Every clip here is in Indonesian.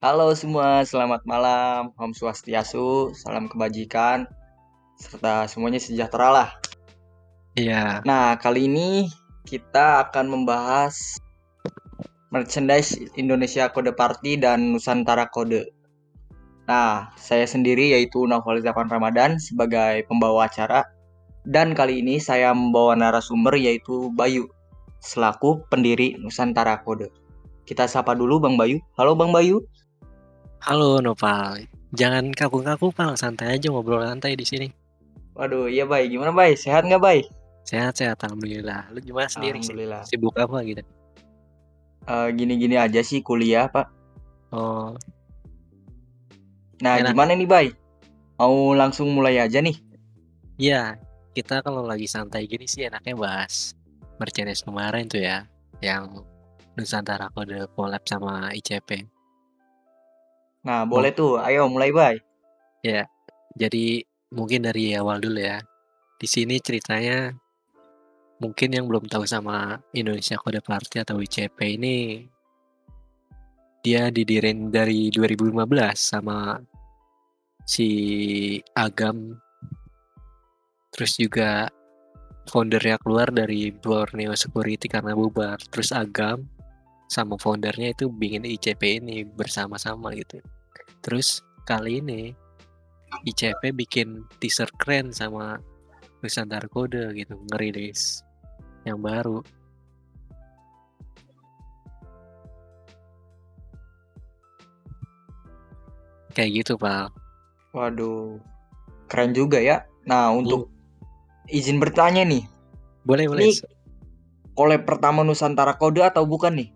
Halo semua, selamat malam. Om Swastiastu, salam kebajikan, serta semuanya sejahtera lah. Iya. Nah, kali ini kita akan membahas merchandise Indonesia Kode Party dan Nusantara Kode. Nah, saya sendiri yaitu Naufal Zapan Ramadan sebagai pembawa acara. Dan kali ini saya membawa narasumber yaitu Bayu, selaku pendiri Nusantara Kode. Kita sapa dulu Bang Bayu. Halo Bang Bayu. Halo Nopal. Jangan kaku-kaku Pal, santai aja ngobrol santai di sini. Waduh, iya Bay. Gimana Bay? Sehat nggak Bay? Sehat-sehat alhamdulillah. Lu gimana sendiri sih? Alhamdulillah. Sibuk apa gitu? Eh, gini-gini aja sih kuliah, Pak. Oh, Nah, Enak. gimana nih, Bay? Mau langsung mulai aja nih. iya. Kita kalau lagi santai gini sih enaknya bahas merchandise kemarin tuh ya, yang Nusantara Kode collab sama ICP. Nah, boleh tuh. Ayo mulai, Bay. Jadi mungkin dari awal dulu ya. Di sini ceritanya mungkin yang belum tahu sama Indonesia Kode Party atau ICP ini dia didirin dari 2015 sama si Agam terus juga foundernya keluar dari Borneo Security karena bubar terus Agam sama foundernya itu bikin ICP ini bersama-sama gitu terus kali ini ICP bikin teaser keren sama Nusantara Kode gitu ngerilis yang baru kayak gitu pak Waduh. Keren juga ya. Nah, untuk izin bertanya nih. boleh boleh Ini collab pertama Nusantara Kode atau bukan nih?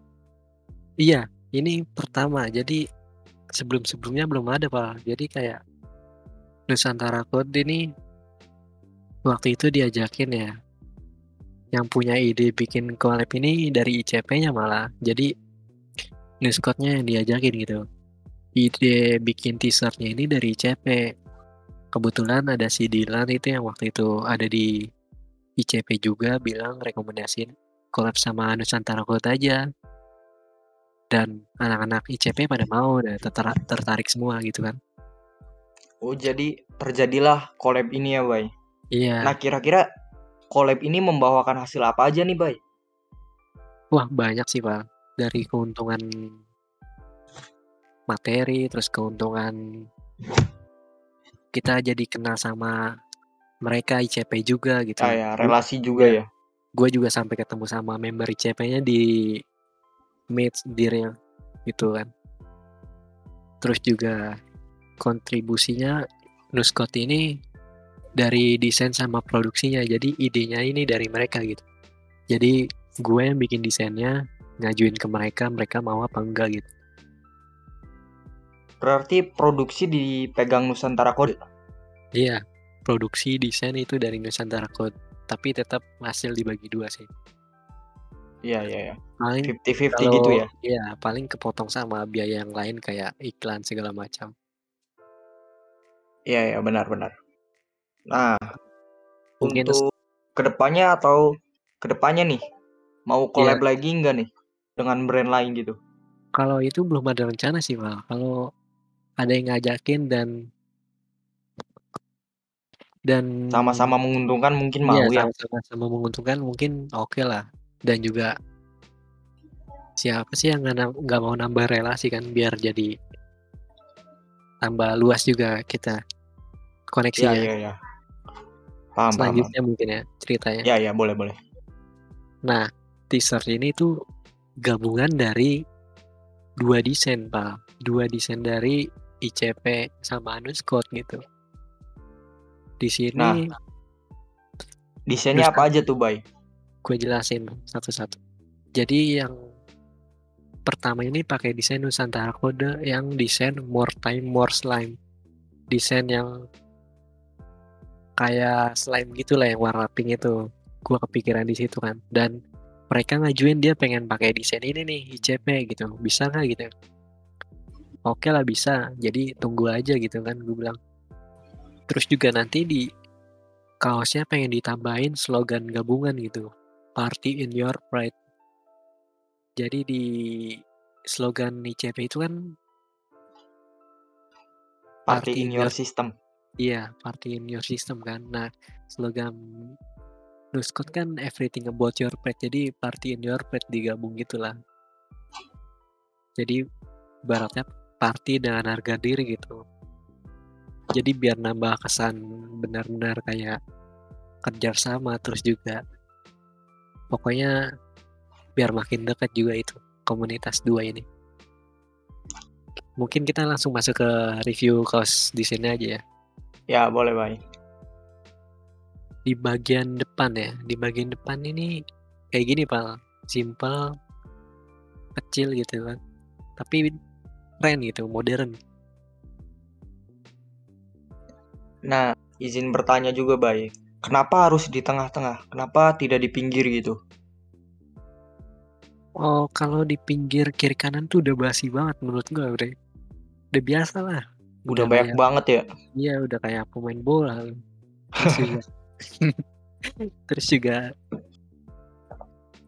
Iya ini pertama. Jadi sebelum sebelumnya belum ada pak. Jadi kayak Nusantara Kode ini waktu itu diajakin ya yang punya ide bikin collab ini dari ICP-nya malah. Jadi Nuscode-nya yang diajakin gitu. Ide bikin teasernya ini dari ICP kebetulan ada si Dilan itu yang waktu itu ada di ICP juga bilang rekomendasiin collab sama Nusantara Code aja dan anak-anak ICP pada mau dan tertar- tertarik semua gitu kan Oh, jadi terjadilah collab ini ya, Bay. iya Nah, kira-kira collab ini membawakan hasil apa aja nih, Bay? wah banyak sih pak dari keuntungan materi terus keuntungan kita jadi kenal sama mereka ICP juga gitu Kayak relasi juga ya. gue juga sampai ketemu sama member ICP-nya di Meet di real gitu kan. Terus juga kontribusinya Nuscott ini dari desain sama produksinya jadi idenya ini dari mereka gitu. Jadi gue yang bikin desainnya ngajuin ke mereka mereka mau apa enggak gitu. Berarti produksi dipegang Nusantara Kode. iya produksi desain itu dari Nusantara Code tapi tetap hasil dibagi dua sih Iya, iya, iya. paling 50-50 kalau gitu ya. iya paling kepotong sama biaya yang lain kayak iklan segala macam Iya, iya, benar-benar. Nah, Mungkin untuk ke depannya atau ke depannya nih, mau collab lagi nggak nih dengan brand lain gitu? Kalau itu belum ada rencana sih, Val. Kalau ada yang ngajakin dan dan Sama-sama menguntungkan mungkin iya, mau ya. sama-sama sama menguntungkan mungkin oke lah. Dan juga siapa sih yang nggak mau nambah relasi kan biar jadi tambah luas juga kita Iya, koneksinya. iya, iya. Paham, paham. paham. Selanjutnya mungkin ya ceritanya. Ya, ya, boleh, boleh. Nah, teaser ini tuh gabungan dari dua desain, Pak. Dua desain dari ICP sama Anuscode gitu. Di sini Nah. Desainnya apa aja tuh, Bay? Gue jelasin satu-satu. Jadi yang pertama ini pakai desain Nusantara Kode yang desain more time more slime. Desain yang kayak slime gitu lah yang warna pink itu. Gua kepikiran di situ kan. Dan mereka ngajuin dia pengen pakai desain ini nih ICP gitu. Bisa nggak gitu? Oke lah bisa. Jadi tunggu aja gitu kan gue bilang. Terus juga nanti di kaosnya pengen ditambahin slogan gabungan gitu. Party in your pride. Jadi di slogan ICP itu kan Party in your system. Iya, party in your system kan. Nah, slogan Nuskot kan everything about your pet. Jadi party in your pet digabung gitulah. Jadi baratnya party dengan harga diri gitu. Jadi biar nambah kesan benar-benar kayak kerja sama terus juga pokoknya biar makin dekat juga itu komunitas dua ini. Mungkin kita langsung masuk ke review kaos di sini aja ya. Ya, boleh, Bay. Di bagian depan ya, di bagian depan ini kayak gini, Pak. Simple, kecil gitu kan. Tapi keren gitu, modern. Nah, izin bertanya juga, Bay. Kenapa harus di tengah-tengah? Kenapa tidak di pinggir gitu? Oh, kalau di pinggir kiri kanan tuh udah basi banget menurut gue, Bre. Udah biasa lah. Udah banyak kayak- banget ya. Iya, udah kayak pemain bola. lu. Terus juga, terus juga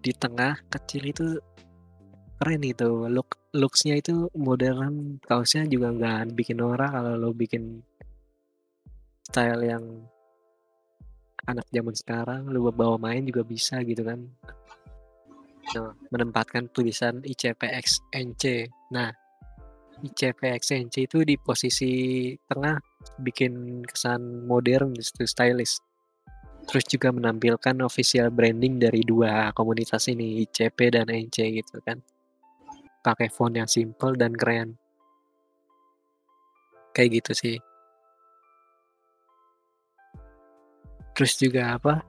di tengah kecil itu keren itu look looksnya itu modern kaosnya juga nggak bikin norak kalau lo bikin style yang anak zaman sekarang lo bawa main juga bisa gitu kan. Nah, menempatkan tulisan ICPXNC nah ICPXNC itu di posisi tengah bikin kesan modern gitu, stylish. Terus juga menampilkan official branding dari dua komunitas ini ICP dan NC gitu kan. Pakai font yang simple dan keren. Kayak gitu sih terus juga apa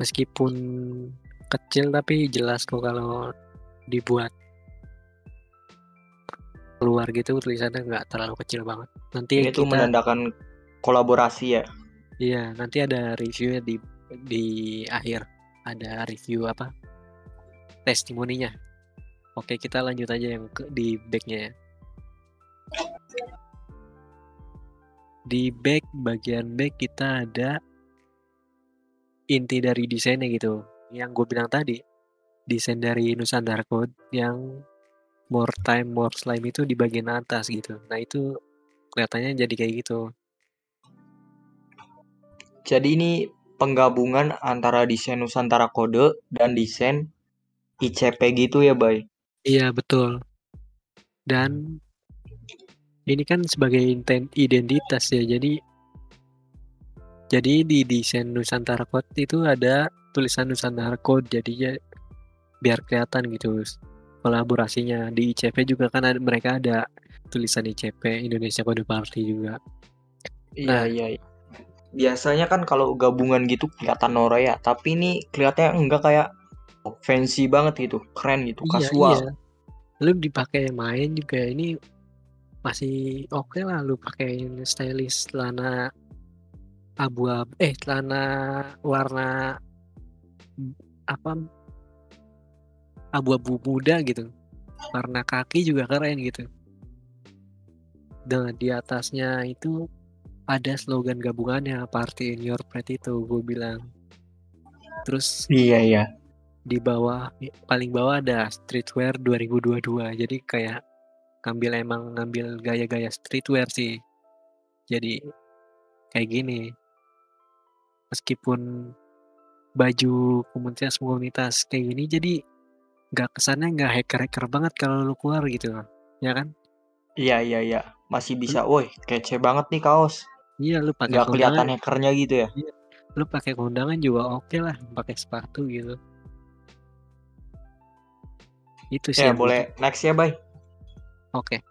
meskipun kecil tapi jelas kok kalau dibuat keluar gitu tulisannya nggak terlalu kecil banget nanti kita menandakan kolaborasi ya. Iya, nanti ada reviewnya di di akhir. Ada review apa? Testimoninya. Oke, kita lanjut aja yang ke, di backnya ya. Di back bagian back kita ada inti dari desainnya gitu. Yang gue bilang tadi, desain dari Nusantara Code yang more time more slime itu di bagian atas gitu. Nah itu kelihatannya jadi kayak gitu. Jadi ini penggabungan antara desain Nusantara Kode dan desain ICP gitu ya, Bay. Iya betul. Dan ini kan sebagai identitas ya. Jadi jadi di desain Nusantara Code itu ada tulisan Nusantara Code. Jadi ya biar kelihatan gitu kolaborasinya. Di ICP juga kan ada, mereka ada tulisan ICP Indonesia Code Party juga. Iya, Nah. iya. iya. Biasanya kan kalau gabungan gitu kelihatan norak ya, tapi ini kelihatannya enggak kayak fancy banget gitu, keren gitu, kasual. Iya, iya. Lu dipakai main juga ini masih oke lah lu pakai stylish celana abu-abu eh celana warna apa abu-abu muda gitu. Warna kaki juga keren gitu. Dan di atasnya itu ada slogan gabungannya Party in Your Pride itu gue bilang. Terus Iya, iya. di bawah paling bawah ada streetwear 2022 jadi kayak ngambil emang ngambil gaya-gaya streetwear sih jadi kayak gini meskipun baju komunitas komunitas kayak gini jadi nggak kesannya nggak hacker-hacker banget kalau lu keluar gitu ya kan Iya, iya, iya. Masih bisa, woi, kece banget nih kaos. iya lu pakai Nggak kelihatan hackernya gitu ya. lu pakai kondangan juga oke lah pakai sepatu gitu itu sih Ya, boleh next ya, Bay. Oke.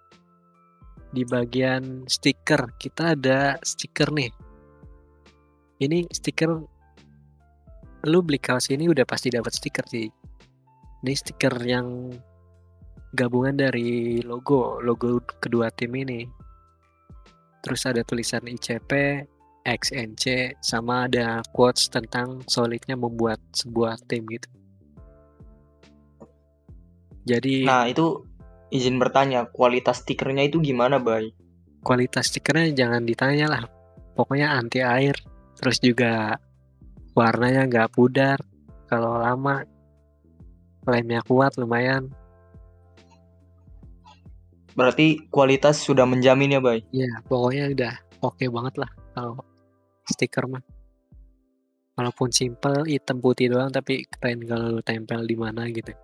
Di bagian stiker kita ada stiker nih. Ini stiker lu beli kaos ini udah pasti dapat stiker sih. Ini stiker yang gabungan dari logo, logo kedua tim ini. Terus ada tulisan ICP, XNC, sama ada quotes tentang solidnya membuat sebuah tim gitu. Jadi Nah, itu izin bertanya, kualitas stikernya itu gimana, Bay? kualitas stikernya jangan ditanya lah pokoknya anti air terus juga warnanya nggak pudar kalau lama lemnya kuat lumayan Berarti kualitas sudah menjamin ya, Bay? Iya, pokoknya udah oke banget lah kalau stiker mah. Walaupun simple hitam putih doang tapi keren kalau tempel di mana gitu.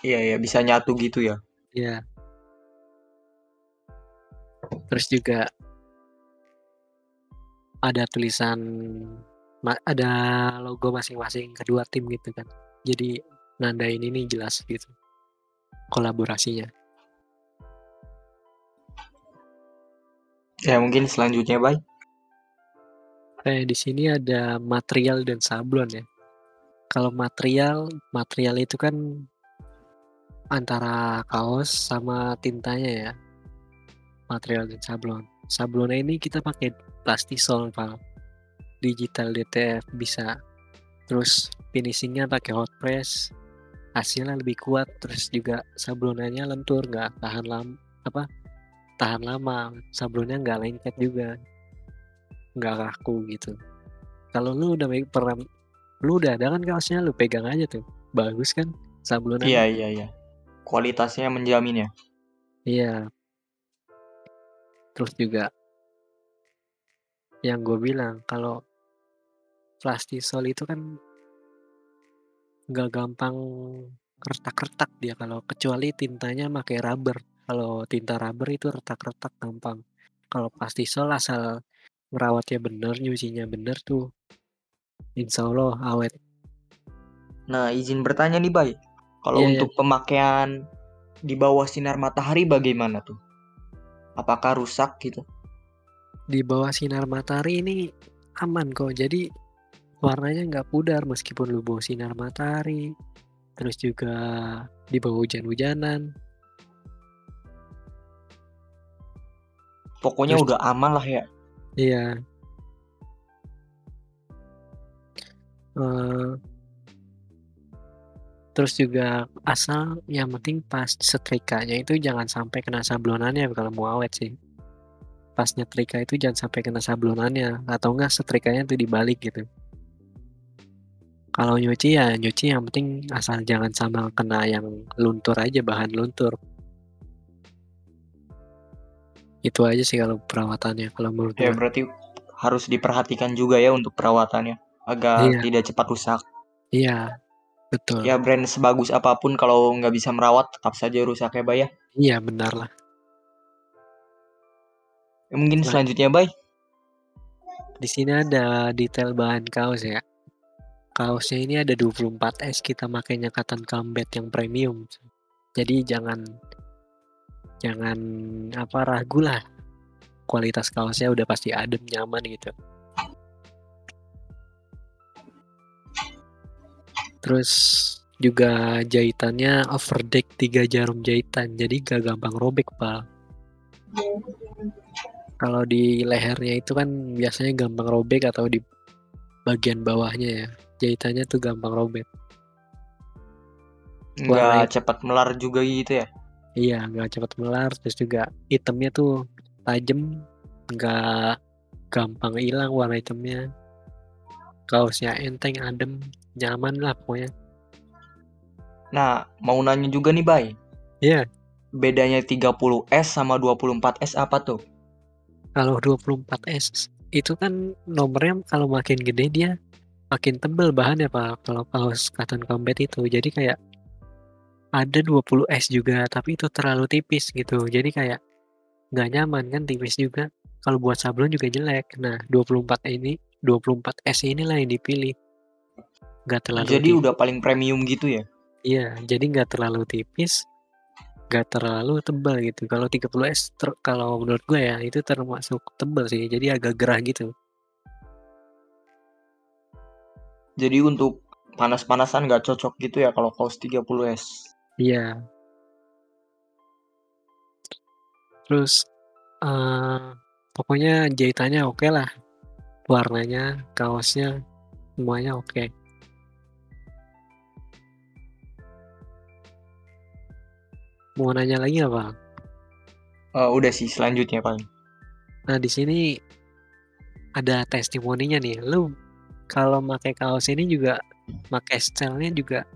Iya, ya, bisa nyatu gitu ya. Iya. Terus juga ada tulisan ada logo masing-masing kedua tim gitu kan. Jadi nandain ini jelas gitu kolaborasinya. Ya, mungkin selanjutnya, Bay. Kayak di sini ada material dan sablon ya. Kalau material, material itu kan antara kaos sama tintanya ya. Material dan sablon. Sablonnya ini kita pakai plastisol, Val. Digital DTF bisa. Terus finishingnya pakai hot press. Hasilnya lebih kuat. Terus juga sablonannya lentur, nggak tahan lama apa tahan lama. Sablonnya nggak lengket juga nggak kaku gitu. Kalau lu udah pernah lu udah ada kan kaosnya lu pegang aja tuh. Bagus kan sablonannya? Iya, iya, iya. Kualitasnya menjamin ya. Iya. Terus juga yang gue bilang kalau plastisol itu kan nggak gampang retak-retak dia kalau kecuali tintanya pakai rubber. Kalau tinta rubber itu retak-retak gampang. Kalau plastisol asal ngerawatnya bener, nyucinya bener tuh, insya Allah awet. Nah, izin bertanya nih, Bay. Kalau Iya, iya. untuk pemakaian di bawah sinar matahari bagaimana tuh? Apakah rusak gitu? Di bawah sinar matahari ini aman kok. Jadi warnanya nggak pudar meskipun lu bawa sinar matahari. Terus juga di bawah hujan-hujanan. Pokoknya Terus- udah aman lah ya. Iya. Eh, terus juga asal yang penting pas setrikanya itu jangan sampai kena sablonannya kalau mau awet sih. Pas nyetrika itu jangan sampai kena sablonannya atau enggak setrikanya tuh dibalik gitu. Kalau nyuci ya nyuci yang penting asal jangan sama kena yang luntur aja bahan luntur. Itu aja sih kalau perawatannya kalau menurut Ya berarti harus diperhatikan juga ya untuk perawatannya agar Iya. tidak cepat rusak. Iya. Betul. Ya brand sebagus apa pun kalau nggak bisa merawat tetap saja rusak ya, Bay ya. Iya benar lah. Ya, mungkin Nah. selanjutnya, Bay. Di sini ada detail bahan kaos ya. Kaosnya ini ada 24S kita makainya cotton combat yang premium. Jadi jangan jangan apa ragu lah. Kualitas kaosnya udah pasti adem nyaman gitu. Terus juga jahitannya overdeck 3 jarum jahitan. Jadi gak gampang robek, Pak. Kalau di lehernya itu kan biasanya gampang robek atau di bagian bawahnya ya. Jahitannya tuh gampang robek. Nggak cepat melar juga gitu ya. Iya, nggak cepat melar. Terus juga hitamnya tuh tajam, nggak gampang hilang warna hitamnya. Kaosnya enteng, adem, nyaman lah pokoknya. Nah, mau nanya juga nih, Bay. Iya, Bedanya 30S sama 24S apa tuh? kalau 24S itu kan nomornya kalau makin gede dia makin tebel bahannya Pak. Kalau kaos cotton combat itu. Jadi kayak ada 20S juga, tapi itu terlalu tipis gitu. Jadi kayak nggak nyaman kan tipis juga. Kalau buat sablon juga jelek. Nah, 24 ini 24S inilah yang dipilih. Nggak terlalu Jadi tipis. udah paling premium gitu ya. Iya, jadi nggak terlalu tipis, nggak terlalu tebal gitu. Kalau 30S ter- kalau menurut gue ya itu termasuk tebal sih. Jadi agak gerah gitu. Jadi untuk panas-panasan nggak cocok gitu ya kalau kaos 30S. Iya. Terus eh pokoknya jahitannya oke lah. Warnanya, kaosnya semuanya oke. Mau nanya lagi nggak bang? Eh, udah sih selanjutnya paling. Nah di sini ada testimoninya nih. Lu kalau pakai kaos ini juga pakai stylenya juga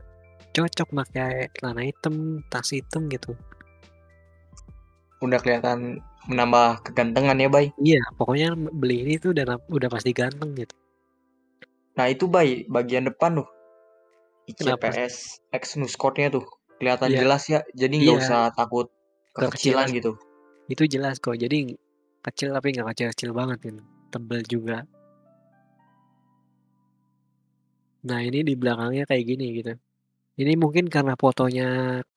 cocok pakai celana hitam, tas hitam gitu. udah kelihatan menambah kegantengan ya bay iya pokoknya beli ini tuh udah udah pasti ganteng gitu nah itu bay bagian depan tuh? ICPS X nuskotnya tuh kelihatan Iya. jelas ya jadi nggak Iya. usah takut kekecilan Kekecilan. gitu itu jelas kok jadi kecil tapi nggak kecil-kecil banget gitu tebel juga nah ini di belakangnya kayak gini gitu ini mungkin karena fotonya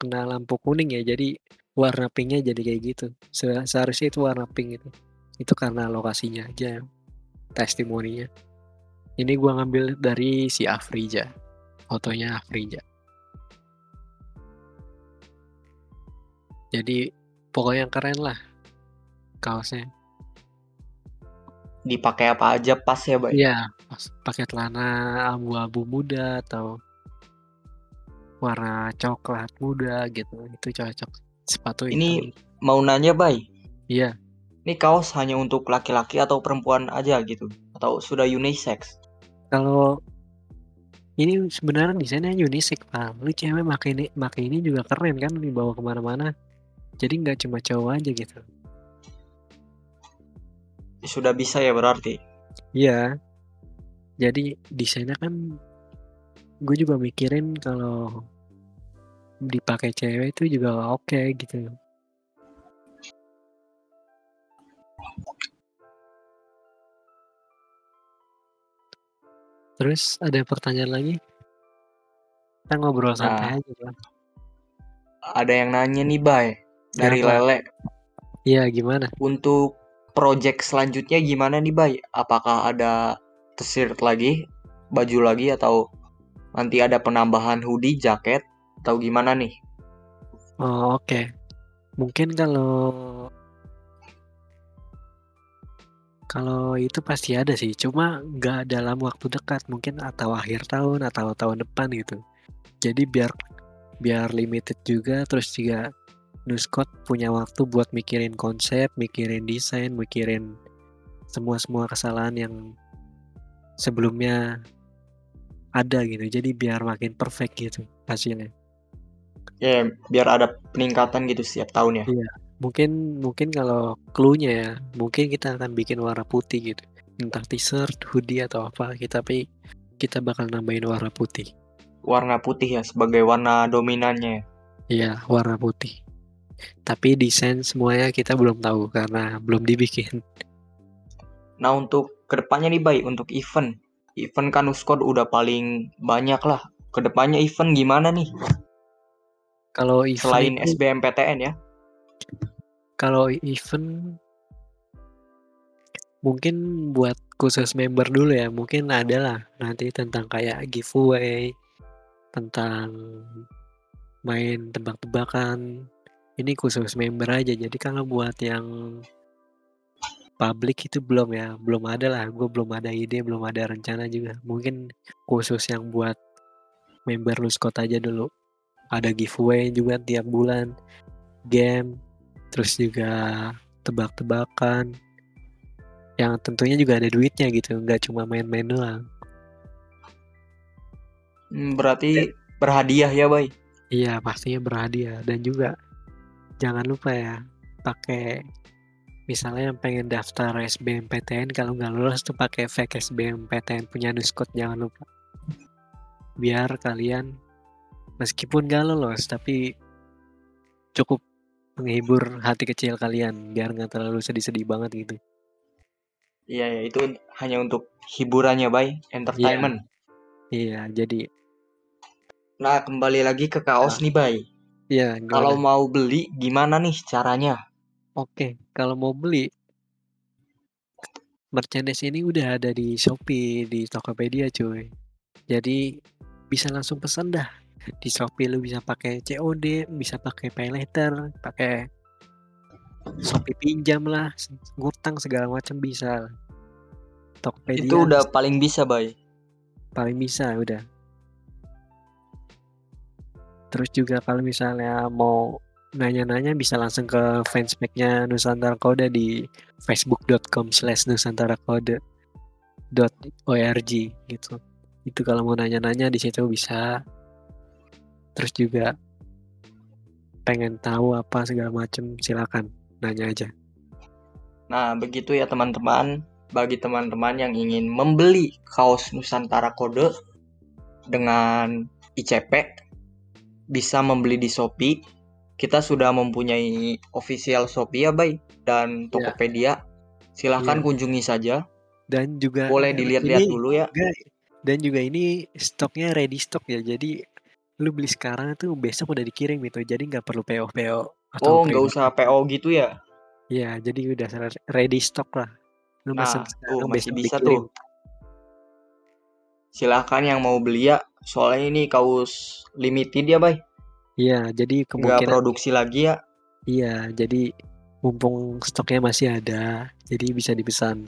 kena lampu kuning ya jadi warna pinknya jadi kayak gitu Se- seharusnya itu warna pink gitu itu karena lokasinya aja testimoninya ini gua ngambil dari si Afrija. Fotonya Afrija. Jadi pokoknya keren lah kaosnya. Dipakai apa aja pas ya bay? Iya, pas pakai celana abu-abu muda atau warna coklat muda gitu, itu cocok. Sepatu Ini- hitam. mau nanya bay? Iya, ini kaos hanya untuk laki-laki atau perempuan aja gitu? Atau sudah unisex kalau ini sebenarnya desainnya unisex pak. Lu cewek pakai ini, pakai ini juga keren kan dibawa ke mana-mana. Jadi nggak cuma cowok aja gitu. sudah bisa ya berarti Iya. Jadi desainnya kan gue juga mikirin kalau dipakai cewek itu juga oke gitu. Terus ada pertanyaan lagi? Kita ngobrol santai aja Bang. ada yang nanya nih bay dari Kenapa? Lele Iya gimana? untuk project selanjutnya gimana nih bay apakah ada t-shirt lagi baju lagi atau nanti ada penambahan hoodie jaket atau gimana nih Oh oke. Mungkin kalau kalau itu pasti ada sih, cuma nggak dalam waktu dekat, mungkin atau akhir tahun atau tahun depan gitu. Jadi biar biar limited juga, terus juga Nuskot punya waktu buat mikirin konsep, mikirin desain, mikirin semua semua kesalahan yang sebelumnya ada gitu. Jadi biar makin perfect gitu hasilnya. ya biar ada peningkatan gitu setiap tahun ya mungkin mungkin kalau clue-nya ya mungkin kita akan bikin warna putih gitu. Entah t-shirt hoodie atau apa kita tapi kita bakal nambahin warna putih. Warna putih ya sebagai warna dominannya iya warna putih. Tapi desain semuanya kita belum tahu karena belum dibikin. Nah untuk ke depannya nih bay untuk event. Event kan Uskod udah paling banyak lah. Ke depannya event gimana nih? Kalau selain itu- SBMPTN ya kalau event mungkin buat khusus member dulu ya. Mungkin ada lah nanti tentang kayak giveaway tentang main tebak-tebakan. Ini khusus member aja. Jadi kalau buat yang publik itu belum ya. Belum ada lah. Gue belum ada ide belum ada rencana juga. Mungkin khusus yang buat member Luskot aja dulu. Ada giveaway juga tiap bulan. Game terus juga tebak-tebakan. Yang tentunya juga ada duitnya gitu nggak cuma main-main doang. Hmm, berarti berhadiah ya bay? Iya pastinya berhadiah. Dan juga jangan lupa ya pakai misalnya yang pengen daftar SBMPTN kalau nggak lulus tuh pakai fake SBMPTN punya Nuskot jangan lupa. Biar kalian meskipun nggak lolos tapi cukup menghibur hati kecil kalian biar nggak terlalu sedih-sedih banget gitu. Iya ya itu hanya untuk hiburannya bay. Entertainment. Iya jadi nah kembali lagi ke kaos nih bay. Iya kalau mau beli gimana nih caranya? Oke, kalau mau beli merchandise ini udah ada di Shopee, di Tokopedia cuy. Jadi bisa langsung pesan dah. Di Shopee lu bisa pakai COD, bisa pakai pay later, pakai Shopee pinjam lah, ngutang segala macam bisa. Tokopedia itu udah paling bisa bay paling bisa udah. Terus juga kalau misalnya mau nanya-nanya bisa langsung ke fanspage-nya Nusantara Kode di facebook.com slash nusantara kode org gitu. Itu kalau mau nanya-nanya di situ bisa. Terus juga pengen tahu apa segala macam silakan. nanya aja. Nah, begitu ya teman-teman. Bagi teman-teman yang ingin membeli kaos Nusantara Kode dengan ICP, bisa membeli di Shopee. Kita sudah mempunyai official Shopee ya, Bay, dan Tokopedia. Silahkan Iya. kunjungi saja. Dan juga Boleh eh, dilihat-lihat dulu ya. dan juga ini stoknya ready stock ya. Jadi lu beli sekarang tuh besok udah dikirim gitu. Jadi nggak perlu PO PO atau Oh, nggak usah PO gitu ya? Iya, jadi udah ready stock lah. Lu Nah, tuh sekarang masih bisa dikirim. tuh. Silahkan yang mau beli ya. Soalnya ini kaos limited ya, Bay. Iya, jadi Nggak kemungkinan produksi lagi ya. iya, jadi mumpung stoknya masih ada, jadi bisa dipesan.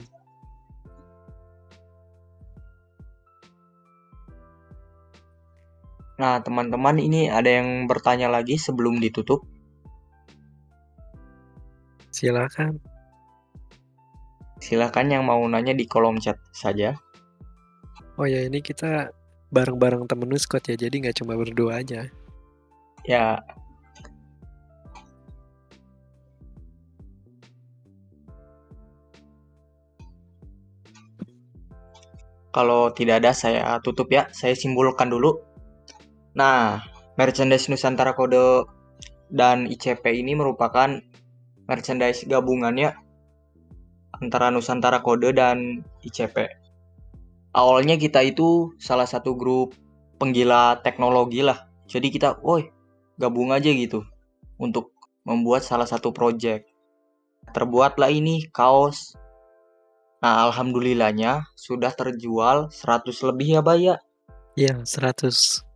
Nah, teman-teman ini ada yang bertanya lagi sebelum ditutup. Silakan. Silahkan yang mau nanya di kolom chat saja. Oh ya, ini kita bareng-bareng temen Nuskot ya, jadi nggak cuma berdua aja. Ya, kalau tidak ada saya tutup ya. Saya simpulkan dulu. Nah, merchandise Nusantara Kode dan ICP ini merupakan merchandise gabungannya antara Nusantara Kode dan ICP. Awalnya kita itu salah satu grup penggila teknologi lah. Jadi kita, woi, gabung aja gitu untuk membuat salah satu project. Terbuatlah ini kaos. Nah, alhamdulillahnya sudah terjual 100 lebih ya, Bay ya. Iya, 100.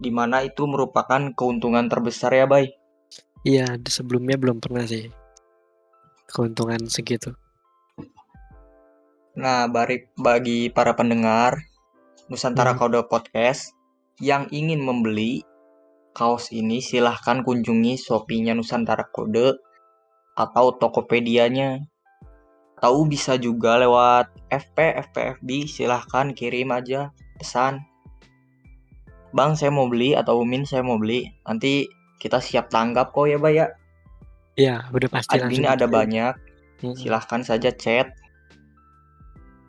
Di mana itu merupakan keuntungan terbesar ya, Bay. Iya, di sebelumnya belum pernah sih. Keuntungan segitu. Nah, bari- bagi para pendengar Nusantara Hmm. Kode Podcast yang ingin membeli kaos ini silahkan kunjungi Shopee-nya Nusantara Kode atau Tokopedia-nya. Atau bisa juga lewat FP, FPFB, silahkan kirim aja pesan. Bang, saya mau beli atau Min, saya mau beli. Nanti kita siap tanggap kok ya, Bay ya. Iya, udah pasti Admin langsung ada banyak. Mm-mm. silahkan saja chat.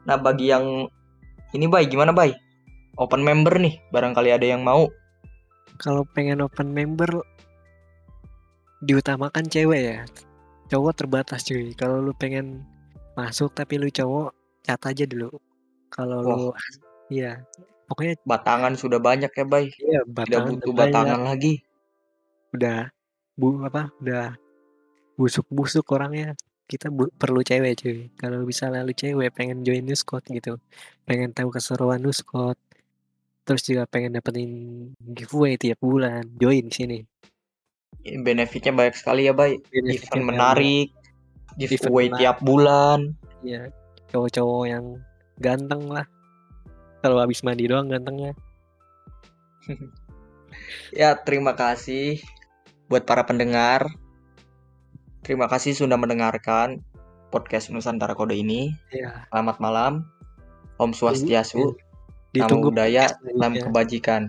Nah, bagi yang ini Bay, gimana Bay? Open member nih, barangkali ada yang mau. Kalau pengen open member diutamakan cewek ya. Cowok terbatas cuy. Kalau lu pengen masuk tapi lu cowok, cat aja dulu. Kalau lu iya, pokoknya Batangan sudah banyak ya Bay, iya tidak batangan butuh udah banyak. batangan lagi. udah bu apa udah busuk-busuk orangnya. Kita bu- perlu cewek cuy. Kalau bisa lalu cewek pengen join Nuskot gitu. Pengen tahu keseruan Nuskot terus juga pengen dapetin giveaway tiap bulan join sini. Benefitnya banyak sekali ya Bay. Benefitnya Event menarik, giveaway tiap bulan. ya cowok-cowok yang ganteng lah kalau habis mandi doang gantengnya Ya, terima kasih buat para pendengar. Terima kasih sudah mendengarkan podcast Nusantara Kode ini. ya Selamat malam. Om Swastiastu. Namo ditunggu podcast salam selanjutnya. kebajikan.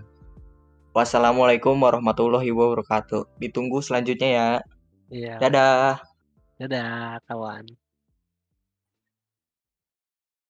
Wassalamualaikum warahmatullahi wabarakatuh. Ditunggu selanjutnya ya. Iya. Dadah. dadah kawan